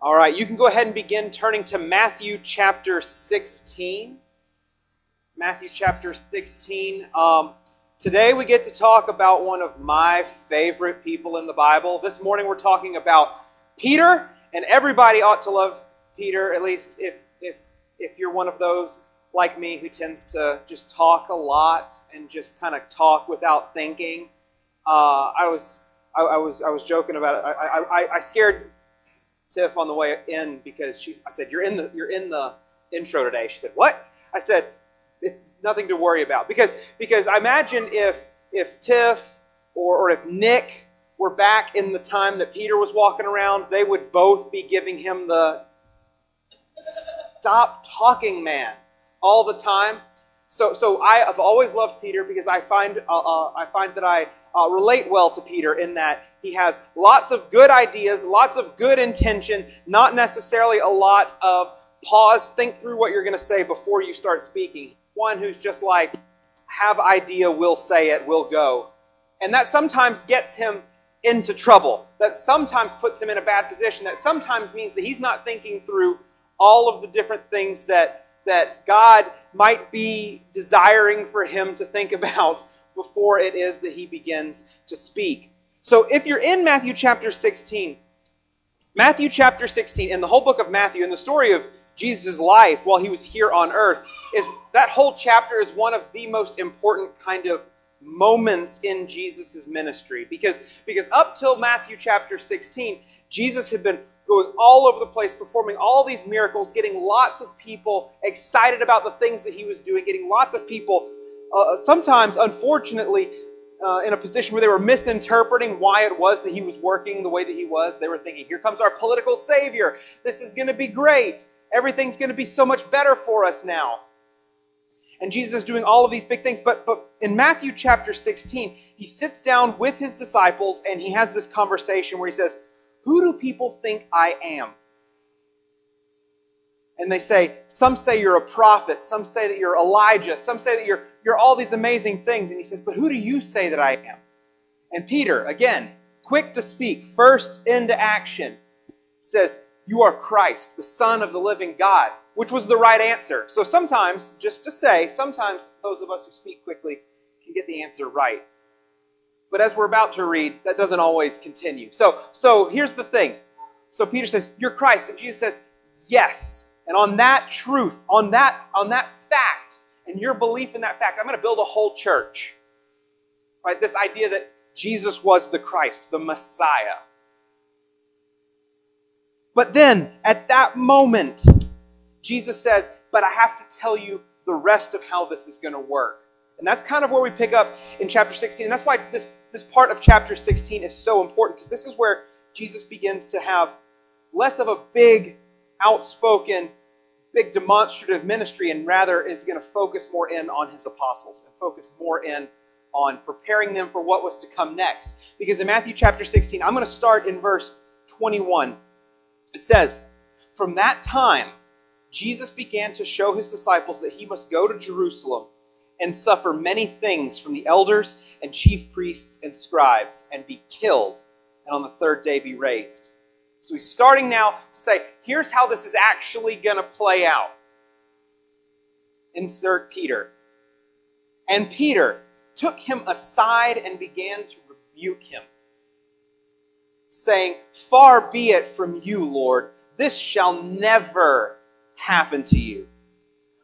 All right, you can go ahead and begin turning to Matthew chapter 16. Matthew chapter 16. Um, today we get to talk about one of my favorite people in the Bible. This morning we're talking about Peter, and everybody ought to love Peter, at least if, if, if you're one of those like me who tends to just talk a lot and just kind of talk without thinking. Uh, I was I, I, was I was joking about it. I, I, I scared Tiff on the way in because she. I said, "You're in the you're in the intro today." She said, "What?" I said, "It's nothing to worry about because because I imagine if if Tiff or or if Nick were back in the time that Peter was walking around, they would both be giving him the stop talking man all the time. So, so I have always loved Peter because I find, uh, uh, I find that I uh, relate well to Peter in that he has lots of good ideas, lots of good intention, not necessarily a lot of pause, think through what you're going to say before you start speaking. One who's just like, have idea, will say it, will go. And that sometimes gets him into trouble. That sometimes puts him in a bad position. That sometimes means that he's not thinking through all of the different things that that God might be desiring for him to think about before it is that he begins to speak. So if you're in Matthew chapter 16, Matthew chapter 16 and the whole book of Matthew and the story of Jesus' life while he was here on earth is that whole chapter is one of the most important kind of moments in Jesus' ministry because because up till Matthew chapter 16 Jesus had been going all over the place, performing all these miracles, getting lots of people excited about the things that he was doing, getting lots of people, uh, sometimes, unfortunately, uh, in a position where they were misinterpreting why it was that he was working the way that he was. They were thinking, here comes our political savior. This is going to be great. Everything's going to be so much better for us now. And Jesus is doing all of these big things. But, but in Matthew chapter 16, he sits down with his disciples and he has this conversation where he says, who do people think I am? And they say, some say you're a prophet, some say that you're Elijah, some say that you're, you're all these amazing things. And he says, But who do you say that I am? And Peter, again, quick to speak, first into action, says, You are Christ, the Son of the living God, which was the right answer. So sometimes, just to say, sometimes those of us who speak quickly can get the answer right. But as we're about to read, that doesn't always continue. So, so here's the thing. So Peter says, You're Christ. And Jesus says, Yes. And on that truth, on that, on that fact, and your belief in that fact, I'm going to build a whole church. Right? This idea that Jesus was the Christ, the Messiah. But then, at that moment, Jesus says, But I have to tell you the rest of how this is going to work. And that's kind of where we pick up in chapter 16. And that's why this this part of chapter 16 is so important because this is where Jesus begins to have less of a big, outspoken, big demonstrative ministry and rather is going to focus more in on his apostles and focus more in on preparing them for what was to come next. Because in Matthew chapter 16, I'm going to start in verse 21. It says, From that time, Jesus began to show his disciples that he must go to Jerusalem and suffer many things from the elders and chief priests and scribes and be killed, and on the third day be raised. So he's starting now to say, here's how this is actually going to play out. Insert Peter. And Peter took him aside and began to rebuke him, saying, Far be it from you, Lord, this shall never happen to you.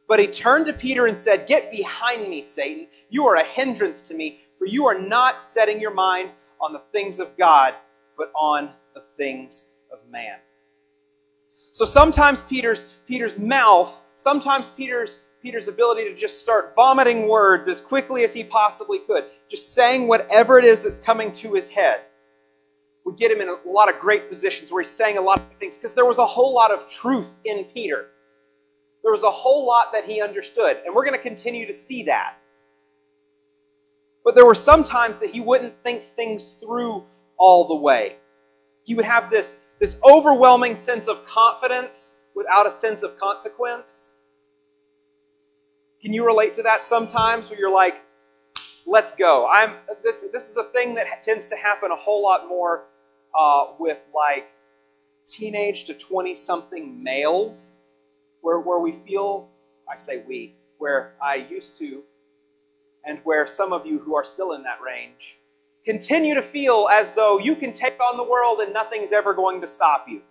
But he turned to Peter and said, Get behind me, Satan. You are a hindrance to me, for you are not setting your mind on the things of God, but on the things of man. So sometimes Peter's, Peter's mouth, sometimes Peter's, Peter's ability to just start vomiting words as quickly as he possibly could, just saying whatever it is that's coming to his head, would get him in a lot of great positions where he's saying a lot of things because there was a whole lot of truth in Peter. There was a whole lot that he understood, and we're going to continue to see that. But there were some times that he wouldn't think things through all the way. He would have this, this overwhelming sense of confidence without a sense of consequence. Can you relate to that sometimes where you're like, let's go? I'm this this is a thing that tends to happen a whole lot more uh, with like teenage to 20 something males where, where we feel, I say we, where I used to, and where some of you who are still in that range continue to feel as though you can take on the world and nothing's ever going to stop you.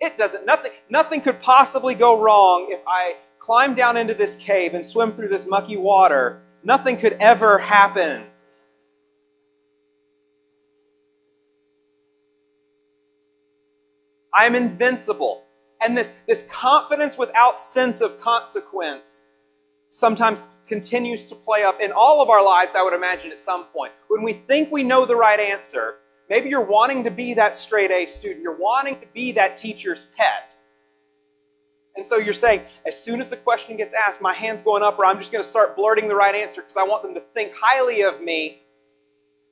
It doesn't, nothing, nothing could possibly go wrong if I climb down into this cave and swim through this mucky water. Nothing could ever happen. I am invincible. And this, this confidence without sense of consequence sometimes continues to play up in all of our lives, I would imagine, at some point. When we think we know the right answer, maybe you're wanting to be that straight A student, you're wanting to be that teacher's pet. And so you're saying, as soon as the question gets asked, my hand's going up, or I'm just going to start blurting the right answer because I want them to think highly of me.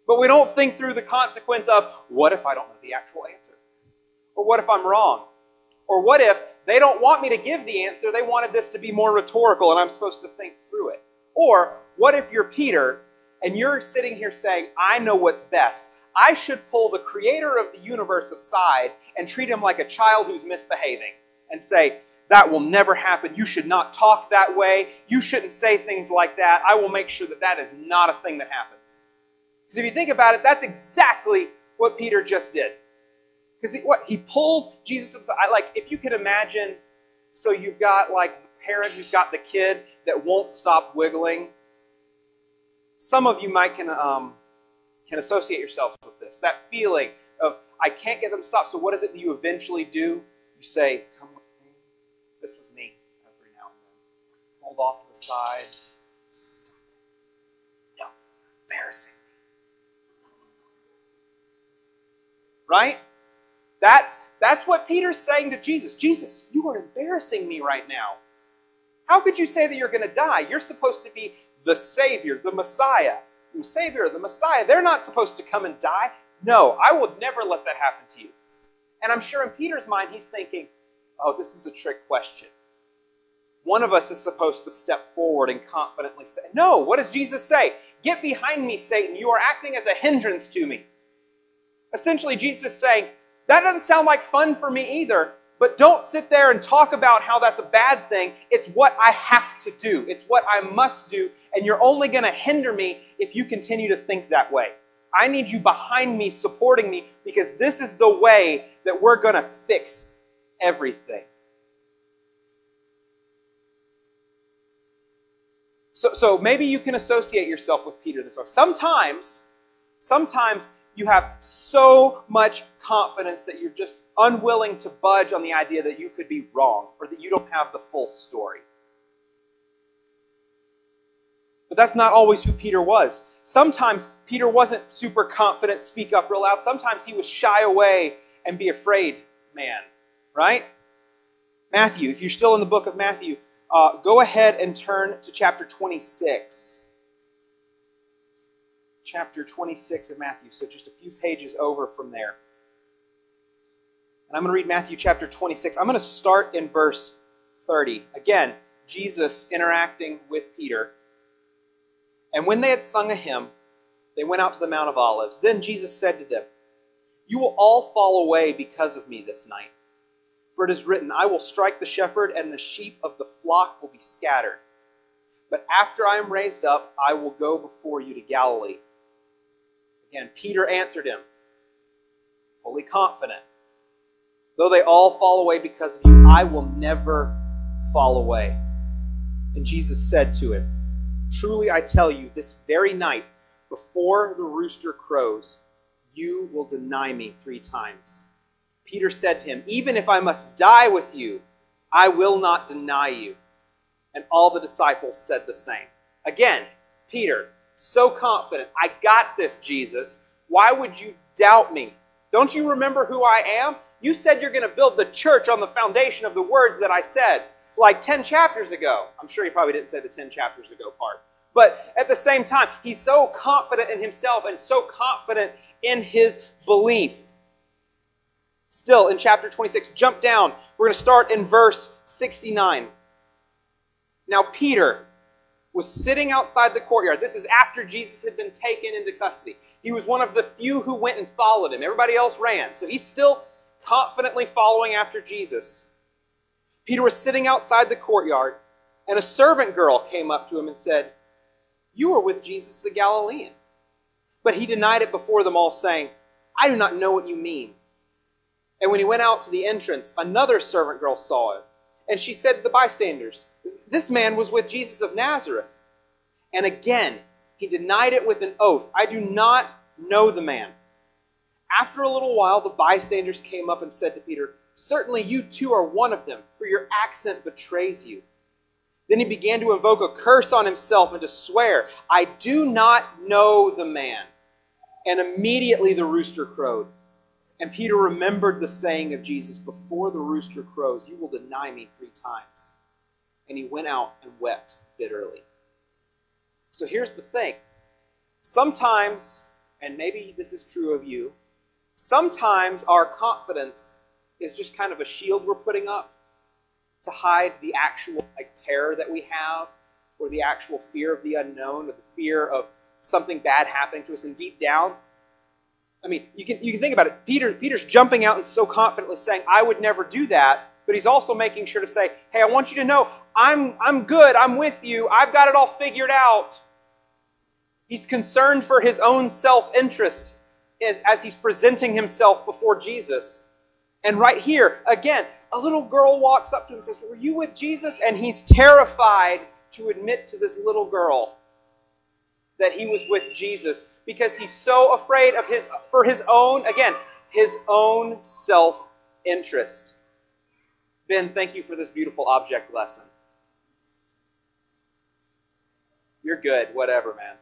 But we don't think through the consequence of, what if I don't know the actual answer? Or what if I'm wrong? Or what if they don't want me to give the answer, they wanted this to be more rhetorical and I'm supposed to think through it? Or what if you're Peter and you're sitting here saying, I know what's best? I should pull the creator of the universe aside and treat him like a child who's misbehaving and say, that will never happen. You should not talk that way. You shouldn't say things like that. I will make sure that that is not a thing that happens. Because if you think about it, that's exactly what Peter just did. Because what he pulls Jesus to the side. Like if you could imagine, so you've got like the parent who's got the kid that won't stop wiggling. Some of you might can um, can associate yourselves with this. That feeling of I can't get them to stop. So what is it that you eventually do? You say, "Come with me." This was me every now and then. Hold off to the side. Stop. No, embarrassing. Right? That's, that's what Peter's saying to Jesus. Jesus, you are embarrassing me right now. How could you say that you're going to die? You're supposed to be the Savior, the Messiah. The Savior, the Messiah. They're not supposed to come and die. No, I would never let that happen to you. And I'm sure in Peter's mind, he's thinking, oh, this is a trick question. One of us is supposed to step forward and confidently say, No, what does Jesus say? Get behind me, Satan. You are acting as a hindrance to me. Essentially, Jesus is saying, that doesn't sound like fun for me either, but don't sit there and talk about how that's a bad thing. It's what I have to do, it's what I must do, and you're only going to hinder me if you continue to think that way. I need you behind me, supporting me, because this is the way that we're going to fix everything. So, so maybe you can associate yourself with Peter this way. Sometimes, sometimes you have so much confidence that you're just unwilling to budge on the idea that you could be wrong or that you don't have the full story. But that's not always who Peter was. Sometimes Peter wasn't super confident, speak up real loud. Sometimes he was shy away and be afraid man, right? Matthew, if you're still in the book of Matthew, uh, go ahead and turn to chapter 26 chapter 26 of Matthew, so just a few pages over from there. And I'm going to read Matthew chapter 26. I'm going to start in verse 30. Again, Jesus interacting with Peter. And when they had sung a hymn, they went out to the Mount of Olives. Then Jesus said to them, You will all fall away because of me this night. For it is written, I will strike the shepherd, and the sheep of the flock will be scattered. But after I am raised up, I will go before you to Galilee. And Peter answered him, fully confident, Though they all fall away because of you, I will never fall away. And Jesus said to him, Truly I tell you, this very night, before the rooster crows, you will deny me three times. Peter said to him, Even if I must die with you, I will not deny you. And all the disciples said the same. Again, Peter, so confident. I got this, Jesus. Why would you doubt me? Don't you remember who I am? You said you're going to build the church on the foundation of the words that I said like 10 chapters ago. I'm sure he probably didn't say the 10 chapters ago part. But at the same time, he's so confident in himself and so confident in his belief. Still, in chapter 26, jump down. We're going to start in verse 69. Now, Peter, was sitting outside the courtyard. This is after Jesus had been taken into custody. He was one of the few who went and followed him. Everybody else ran. So he's still confidently following after Jesus. Peter was sitting outside the courtyard, and a servant girl came up to him and said, You were with Jesus the Galilean. But he denied it before them all, saying, I do not know what you mean. And when he went out to the entrance, another servant girl saw him, and she said to the bystanders, This man was with Jesus of Nazareth. And again, he denied it with an oath, I do not know the man. After a little while, the bystanders came up and said to Peter, Certainly you too are one of them, for your accent betrays you. Then he began to invoke a curse on himself and to swear, I do not know the man. And immediately the rooster crowed. And Peter remembered the saying of Jesus, Before the rooster crows, you will deny me three times. And he went out and wept bitterly. So here's the thing. Sometimes, and maybe this is true of you, sometimes our confidence is just kind of a shield we're putting up to hide the actual like terror that we have or the actual fear of the unknown or the fear of something bad happening to us and deep down i mean you can, you can think about it. Peter peter's jumping out and so confidently saying i would never do that but he's also making sure to say hey i want you to know i'm i'm good. I'm with you. I've got it all figured out. He's concerned for his own self-interest as, as he's presenting himself before jesus. And right here, again, a little girl walks up to him and says, Were you with Jesus? And he's terrified to admit to this little girl that he was with Jesus because he's so afraid of his for his own again his own self interest ben thank you for this beautiful object lesson. You're good whatever man.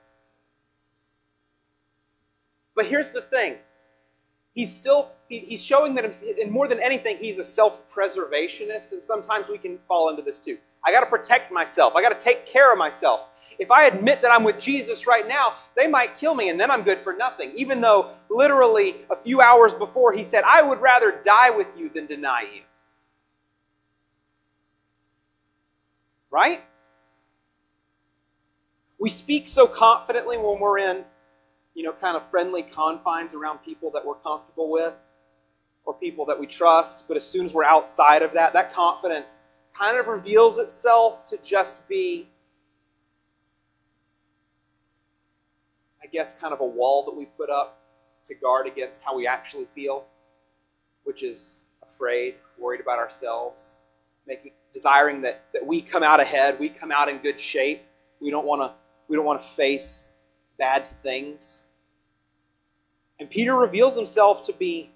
But here's the thing. He's still he, he's showing that and more than anything he's a self-preservationist and sometimes we can fall into this too. I got to protect myself. I got to take care of myself if i admit that i'm with jesus right now they might kill me and then i'm good for nothing even though literally a few hours before he said i would rather die with you than deny you right we speak so confidently when we're in you know, kind of friendly confines around people that we're comfortable with or people that we trust. But as soon as we're outside of that, that confidence kind of reveals itself to just be, guess, kind of a wall that we put up to guard against how we actually feel, which is afraid, worried about ourselves, making desiring that, that we come out ahead, we come out in good shape. We don't want to we don't want to face bad things. And Peter reveals himself to be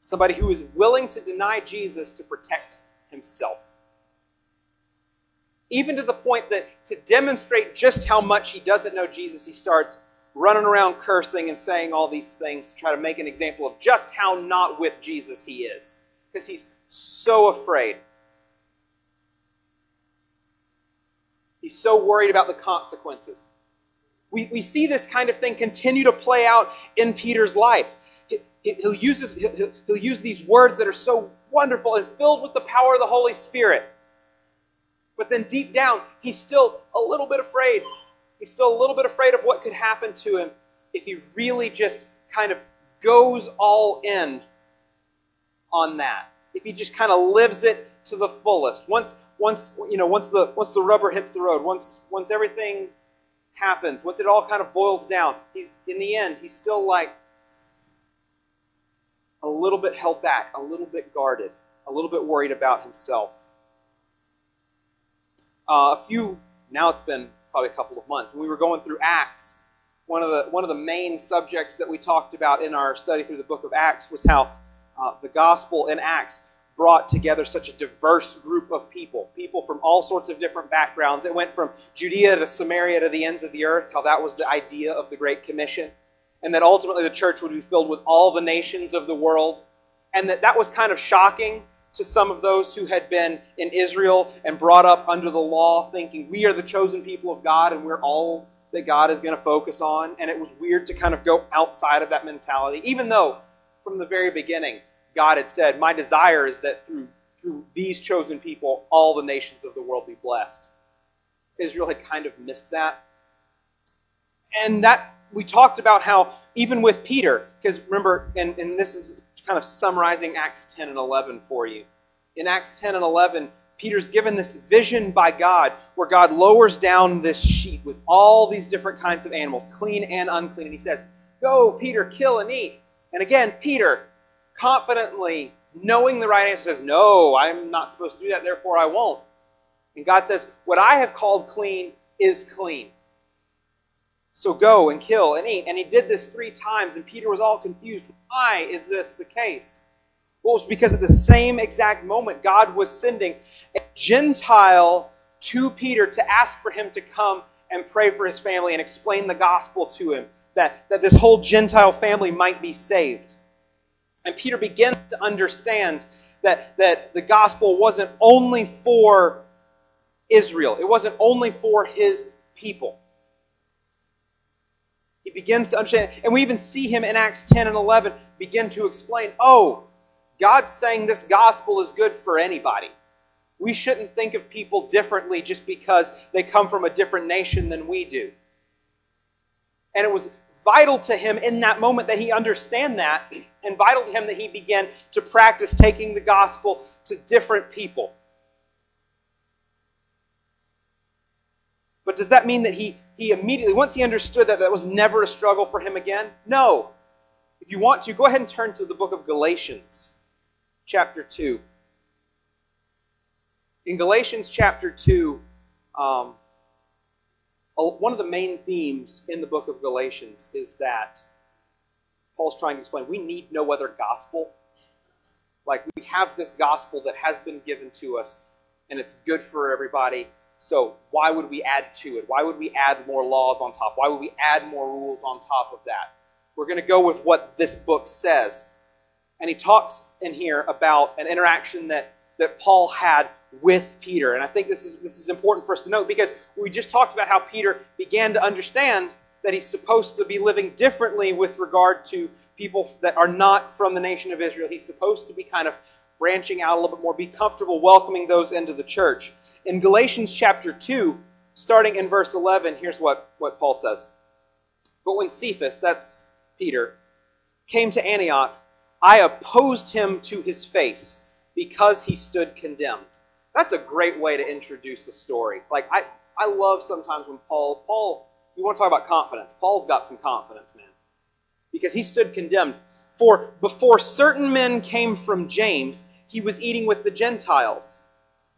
somebody who is willing to deny Jesus to protect himself. Even to the point that to demonstrate just how much he doesn't know Jesus, he starts running around cursing and saying all these things to try to make an example of just how not with Jesus he is. Because he's so afraid. He's so worried about the consequences. We, we see this kind of thing continue to play out in Peter's life. He, he'll, use he'll, he'll use these words that are so wonderful and filled with the power of the Holy Spirit. But then deep down, he's still a little bit afraid. He's still a little bit afraid of what could happen to him if he really just kind of goes all in on that. If he just kind of lives it to the fullest. Once once you know, once the once the rubber hits the road, once once everything happens, once it all kind of boils down, he's in the end, he's still like a little bit held back, a little bit guarded, a little bit worried about himself. Uh, a few, now it's been probably a couple of months, when we were going through Acts, one of the one of the main subjects that we talked about in our study through the book of Acts was how uh, the gospel in Acts brought together such a diverse group of people, people from all sorts of different backgrounds. It went from Judea to Samaria to the ends of the earth, how that was the idea of the Great Commission, and that ultimately the church would be filled with all the nations of the world, and that that was kind of shocking to some of those who had been in Israel and brought up under the law, thinking we are the chosen people of God and we're all that God is going to focus on. And it was weird to kind of go outside of that mentality, even though from the very beginning, God had said, My desire is that through, through these chosen people, all the nations of the world be blessed. Israel had kind of missed that. And that we talked about how even with Peter, because remember, and, and this is kind of summarizing Acts 10 and 11 for you. In Acts 10 and 11, Peter's given this vision by God where God lowers down this sheet with all these different kinds of animals, clean and unclean. And he says, Go, Peter, kill and eat. And again, Peter, confidently knowing the right answer, says, No, I'm not supposed to do that, therefore I won't. And God says, What I have called clean is clean. So go and kill and eat. And he did this three times, and Peter was all confused. Why is this the case? Well, it was because at the same exact moment, God was sending a Gentile to Peter to ask for him to come and pray for his family and explain the gospel to him, that, that this whole Gentile family might be saved. And Peter begins to understand that, that the gospel wasn't only for Israel, it wasn't only for his people. He begins to understand, and we even see him in Acts 10 and 11 begin to explain oh, God's saying this gospel is good for anybody. We shouldn't think of people differently just because they come from a different nation than we do. And it was vital to him in that moment that he understand that, and vital to him that he began to practice taking the gospel to different people. But does that mean that he, he immediately, once he understood that that was never a struggle for him again? No. If you want to, go ahead and turn to the book of Galatians, chapter 2. In Galatians chapter 2, um, one of the main themes in the book of Galatians is that Paul's trying to explain we need no other gospel. Like, we have this gospel that has been given to us, and it's good for everybody. So, why would we add to it? Why would we add more laws on top? Why would we add more rules on top of that? We're going to go with what this book says. And he talks in here about an interaction that, that Paul had with Peter. And I think this is, this is important for us to note because we just talked about how Peter began to understand that he's supposed to be living differently with regard to people that are not from the nation of Israel. He's supposed to be kind of branching out a little bit more, be comfortable welcoming those into the church. In Galatians chapter 2, starting in verse 11, here's what, what Paul says. But when Cephas, that's Peter, came to Antioch, I opposed him to his face because he stood condemned. That's a great way to introduce the story. Like I, I love sometimes when Paul, Paul, you want to talk about confidence. Paul's got some confidence, man. Because he stood condemned. For before certain men came from James, he was eating with the Gentiles.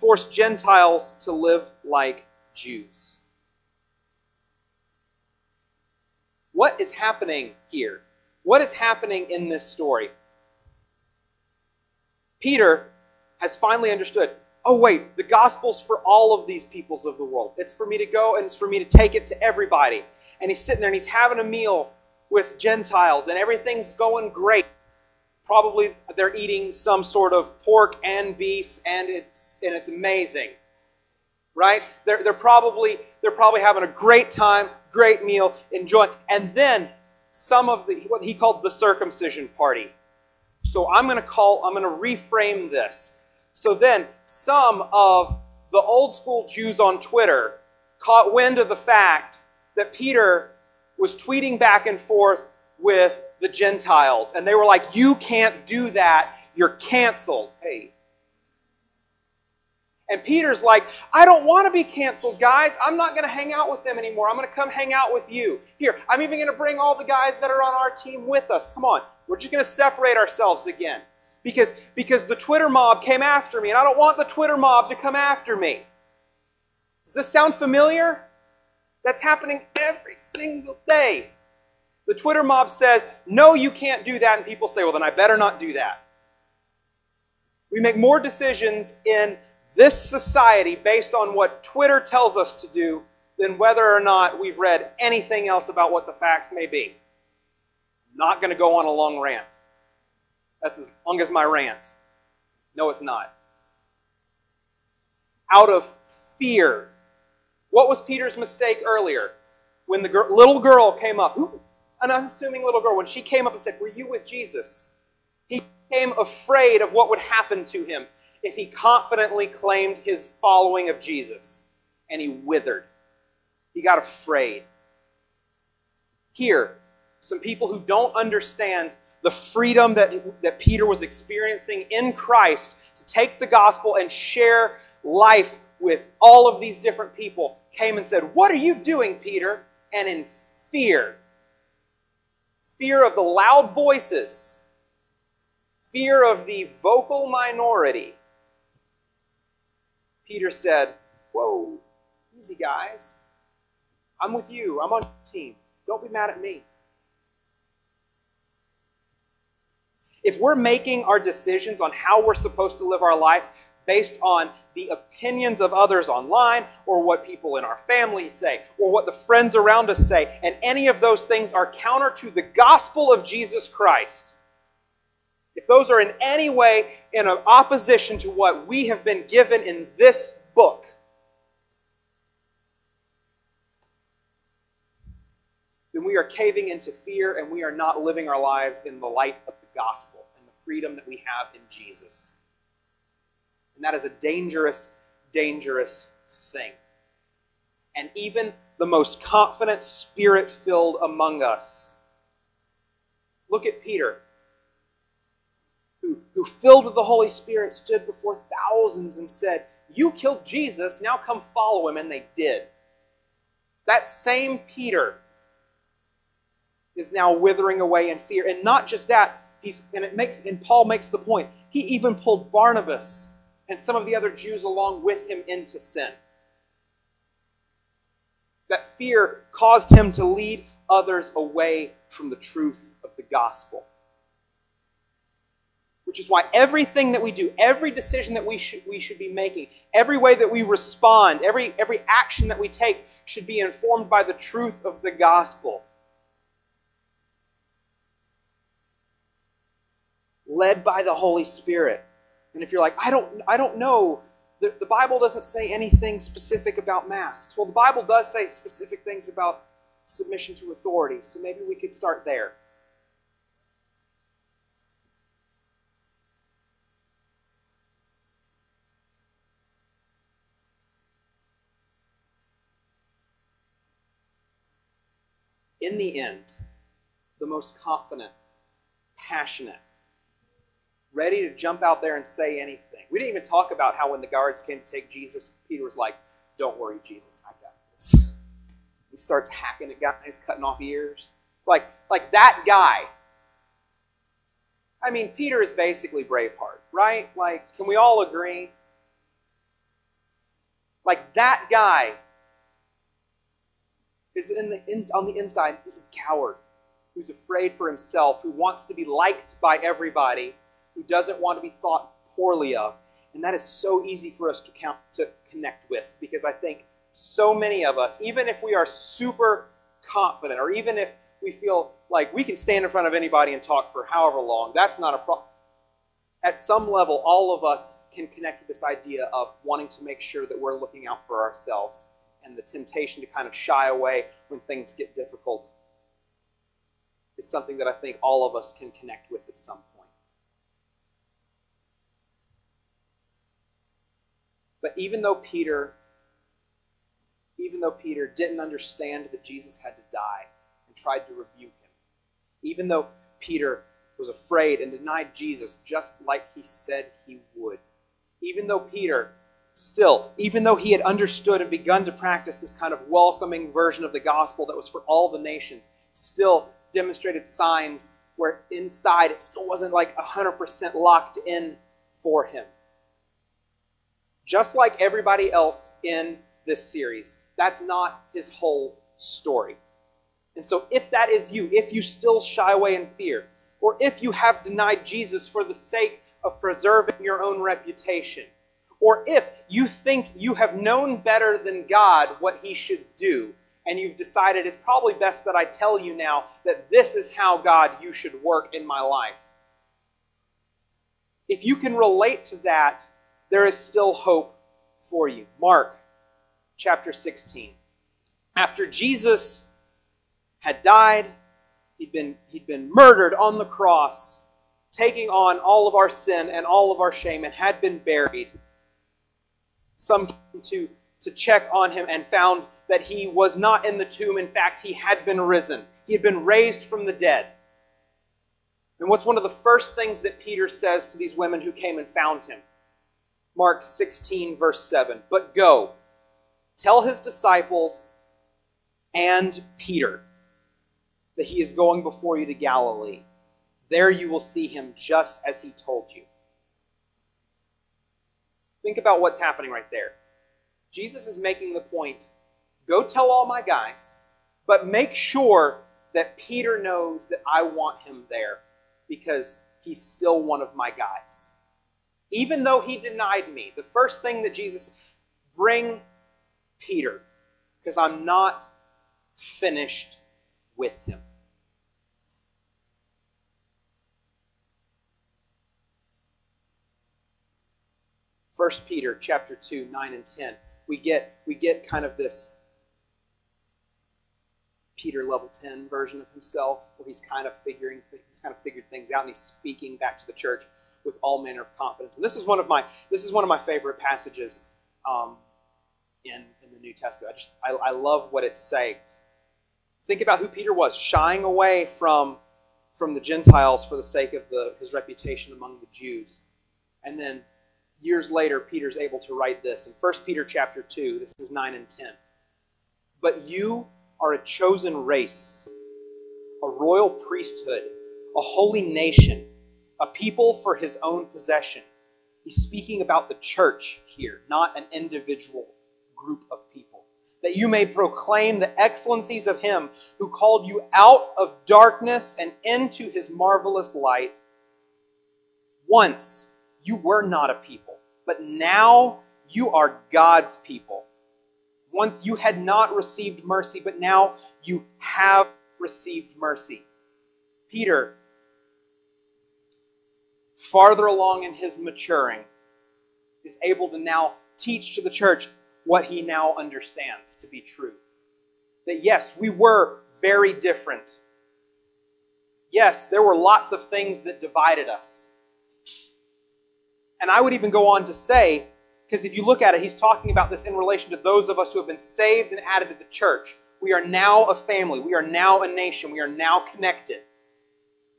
force Gentiles to live like Jews? What is happening here? What is happening in this story? Peter has finally understood oh, wait, the gospel's for all of these peoples of the world. It's for me to go and it's for me to take it to everybody. And he's sitting there and he's having a meal with Gentiles and everything's going great. Probably they're eating some sort of pork and beef and it's, and it's amazing. Right? They're, they're, probably, they're probably having a great time, great meal, enjoy. And then some of the, what he called the circumcision party. So I'm going to call, I'm going to reframe this so then, some of the old school Jews on Twitter caught wind of the fact that Peter was tweeting back and forth with the Gentiles. And they were like, You can't do that. You're canceled. Hey. And Peter's like, I don't want to be canceled, guys. I'm not going to hang out with them anymore. I'm going to come hang out with you. Here, I'm even going to bring all the guys that are on our team with us. Come on. We're just going to separate ourselves again because, because the Twitter mob came after me, and I don't want the Twitter mob to come after me. Does this sound familiar? That's happening every single day. The Twitter mob says, No, you can't do that, and people say, Well, then I better not do that. We make more decisions in this society based on what Twitter tells us to do than whether or not we've read anything else about what the facts may be. I'm not going to go on a long rant. That's as long as my rant. No, it's not. Out of fear. What was Peter's mistake earlier? When the girl, little girl came up, an unassuming little girl, when she came up and said, Were you with Jesus? He became afraid of what would happen to him if he confidently claimed his following of Jesus. And he withered. He got afraid. Here, some people who don't understand the freedom that, that Peter was experiencing in Christ to take the gospel and share life with all of these different people came and said, What are you doing, Peter? And in fear, fear of the loud voices, fear of the vocal minority, Peter said, Whoa, easy, guys. I'm with you. I'm on your team. Don't be mad at me. If we're making our decisions on how we're supposed to live our life based on the opinions of others online or what people in our family say or what the friends around us say, and any of those things are counter to the gospel of Jesus Christ, if those are in any way in opposition to what we have been given in this book, then we are caving into fear and we are not living our lives in the light of the gospel and the freedom that we have in Jesus. And that is a dangerous, dangerous thing. And even the most confident, spirit filled among us. Look at Peter, who, who, filled with the Holy Spirit, stood before thousands and said, You killed Jesus, now come follow him. And they did. That same Peter is now withering away in fear. And not just that, he's and it makes and Paul makes the point. He even pulled Barnabas and some of the other Jews along with him into sin. That fear caused him to lead others away from the truth of the gospel. Which is why everything that we do, every decision that we should, we should be making, every way that we respond, every, every action that we take should be informed by the truth of the gospel. led by the Holy Spirit. And if you're like, I don't, I don't know, the, the Bible doesn't say anything specific about masks. Well, the Bible does say specific things about submission to authority, so maybe we could start there. In the end, the most confident, passionate, ready to jump out there and say anything. We didn't even talk about how when the guards came to take Jesus, Peter was like, Don't worry, Jesus, I got this. He starts hacking at guys, cutting off ears. Like, like that guy. I mean, Peter is basically Braveheart, right? Like, can we all agree? Like that guy is in the on the inside is a coward who's afraid for himself, who wants to be liked by everybody, who doesn't want to be thought poorly of. And that is so easy for us to count to connect with because I think so many of us, even if we are super confident, or even if we feel like we can stand in front of anybody and talk for however long, that's not a problem. At some level, all of us can connect with this idea of wanting to make sure that we're looking out for ourselves and the temptation to kind of shy away when things get difficult is something that I think all of us can connect with at some point. But even though Peter, even though Peter didn't understand that Jesus had to die and tried to rebuke him, even though Peter was afraid and denied Jesus just like he said he would, even though Peter still, even though he had understood and begun to practice this kind of welcoming version of the gospel that was for all the nations, still demonstrated signs where inside it still wasn't like 100% locked in for him just like everybody else in this series. That's not his whole story. And so, if that is you, if you still shy away in fear, or if you have denied Jesus for the sake of preserving your own reputation, or if you think you have known better than God what he should do, and you've decided it's probably best that I tell you now that this is how God you should work in my life, if you can relate to that, there is still hope for you. Mark chapter 16. After Jesus had died, he'd been, he'd been murdered on the cross, taking on all of our sin and all of our shame, and had been buried. Some came to, to check on him and found that he was not in the tomb. In fact, he had been risen, he had been raised from the dead. And what's one of the first things that Peter says to these women who came and found him? Mark 16, verse 7. But go, tell his disciples and Peter that he is going before you to Galilee. There you will see him just as he told you. Think about what's happening right there. Jesus is making the point go tell all my guys, but make sure that Peter knows that I want him there because he's still one of my guys. Even though he denied me, the first thing that Jesus bring Peter because I'm not finished with him. First Peter chapter 2, 9 and 10. We get we get kind of this Peter level 10 version of himself, where he's kind of figuring he's kind of figured things out and he's speaking back to the church with all manner of confidence. And this is one of my this is one of my favorite passages um, in in the New Testament. I just I, I love what it's saying. Think about who Peter was, shying away from from the Gentiles for the sake of the, his reputation among the Jews. And then years later, Peter's able to write this in 1 Peter chapter 2, this is 9 and 10. But you are a chosen race, a royal priesthood, a holy nation, a people for his own possession. He's speaking about the church here, not an individual group of people. That you may proclaim the excellencies of him who called you out of darkness and into his marvelous light. Once you were not a people, but now you are God's people. Once you had not received mercy, but now you have received mercy. Peter, farther along in his maturing, is able to now teach to the church what he now understands to be true. That yes, we were very different. Yes, there were lots of things that divided us. And I would even go on to say, because if you look at it, he's talking about this in relation to those of us who have been saved and added to the church. We are now a family. We are now a nation. We are now connected.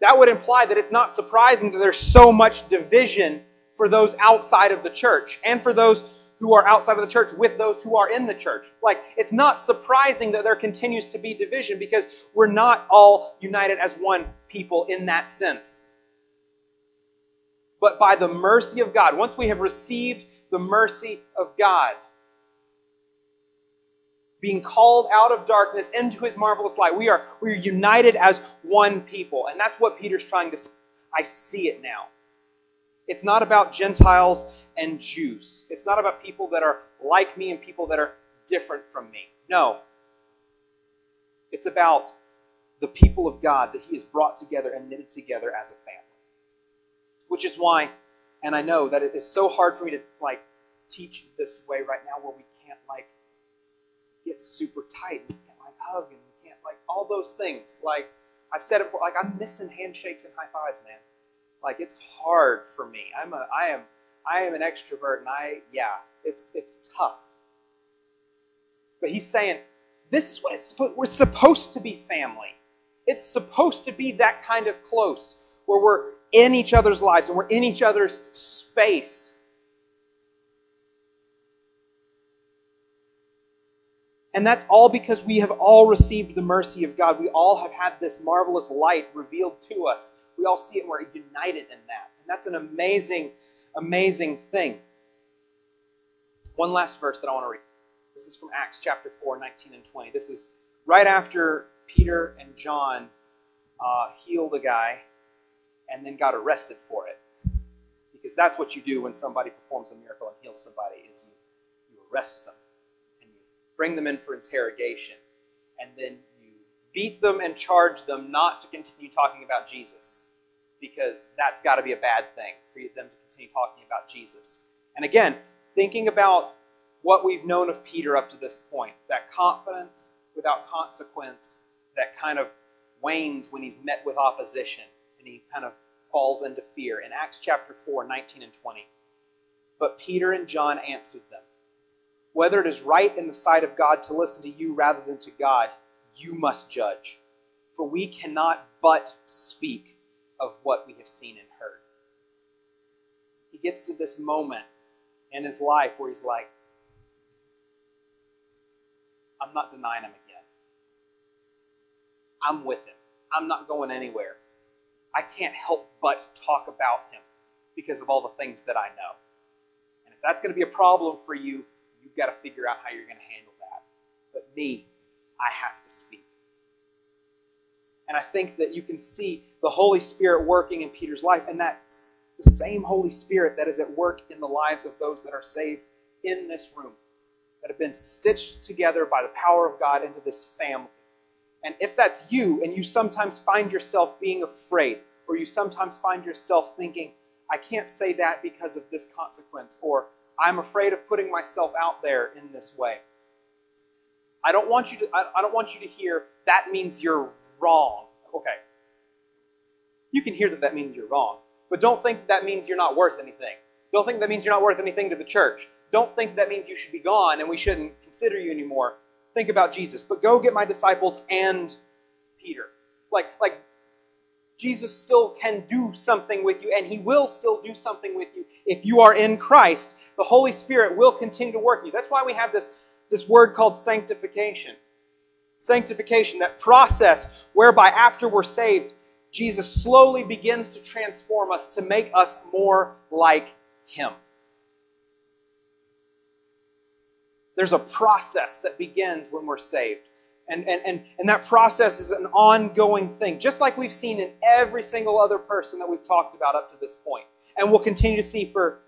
That would imply that it's not surprising that there's so much division for those outside of the church and for those who are outside of the church with those who are in the church. Like, it's not surprising that there continues to be division because we're not all united as one people in that sense but by the mercy of God. Once we have received the mercy of God, being called out of darkness into his marvelous light, we are, we are united as one people. And that's what Peter's trying to say. I see it now. It's not about Gentiles and Jews. It's not about people that are like me and people that are different from me. No. It's about the people of God that he has brought together and knitted together as a family which is why, and I know that it is so hard for me to like teach this way right now, where we can't like get super tight, and we can't like hug, and we can't like all those things. Like I've said it before, like I'm missing handshakes and high fives, man. Like it's hard for me. I'm a, I am, I am an extrovert, and I, yeah, it's it's tough. But he's saying, this is what it's we're supposed to be family. It's supposed to be that kind of close where we're in each other's lives and we're in each other's space. And that's all because we have all received the mercy of God. We all have had this marvelous light revealed to us. We all see it and we're united in that. And that's an amazing, amazing thing. One last verse that I want to read. This is from Acts chapter 4, 19 and 20. This is right after Peter and John uh, healed a guy and then got arrested for it. Because that's what you do when somebody performs a miracle and heals somebody is you, you arrest them bring them in for interrogation and then you beat them and charge them not to continue talking about Jesus. because that's got to be a bad thing for them to continue talking about Jesus. And again, thinking about what we've known of Peter up to this point that confidence without consequence that kind of wanes when he's met with opposition and he kind of falls into fear. In Acts chapter 4, 19 and 20. But Peter and John answered them Whether it is right in the sight of God to listen to you rather than to God, you must judge. For we cannot but speak of what we have seen and heard. He gets to this moment in his life where he's like, I'm not denying him again. I'm with him. I'm not going anywhere. I can't help but talk about him because of all the things that I know. And if that's going to be a problem for you, you've got to figure out how you're going to handle that. But me, I have to speak. And I think that you can see the Holy Spirit working in Peter's life, and that's the same Holy Spirit that is at work in the lives of those that are saved in this room, that have been stitched together by the power of God into this family. And if that's you, and you sometimes find yourself being afraid, or you sometimes find yourself thinking, I can't say that because of this consequence, or I'm afraid of putting myself out there in this way. I don't want you to I don't want you to hear that means you're wrong. Okay. You can hear that that means you're wrong, but don't think that, that means you're not worth anything. Don't think that means you're not worth anything to the church. Don't think that means you should be gone and we shouldn't consider you anymore. Think about Jesus. But go get my disciples and Peter. Like like Jesus still can do something with you, and He will still do something with you if you are in Christ. The Holy Spirit will continue to work in you. That's why we have this, this word called sanctification. Sanctification, that process whereby after we're saved, Jesus slowly begins to transform us to make us more like Him. There's a process that begins when we're saved. And, and, and, and that process is an ongoing thing, just like we've seen in every single other person that we've talked about up to this point. And we'll continue to see for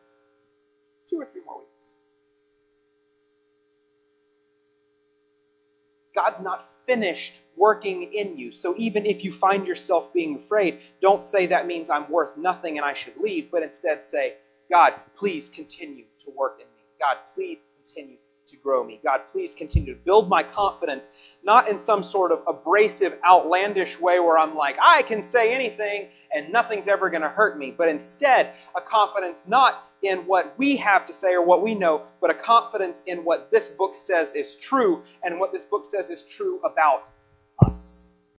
two or three more weeks. God's not finished working in you. So even if you find yourself being afraid, don't say that means I'm worth nothing and I should leave, but instead say, God, please continue to work in me. God, please continue to grow me. God, please continue to build my confidence, not in some sort of abrasive, outlandish way where I'm like, I can say anything and nothing's ever going to hurt me, but instead, a confidence not in what we have to say or what we know, but a confidence in what this book says is true and what this book says is true about us.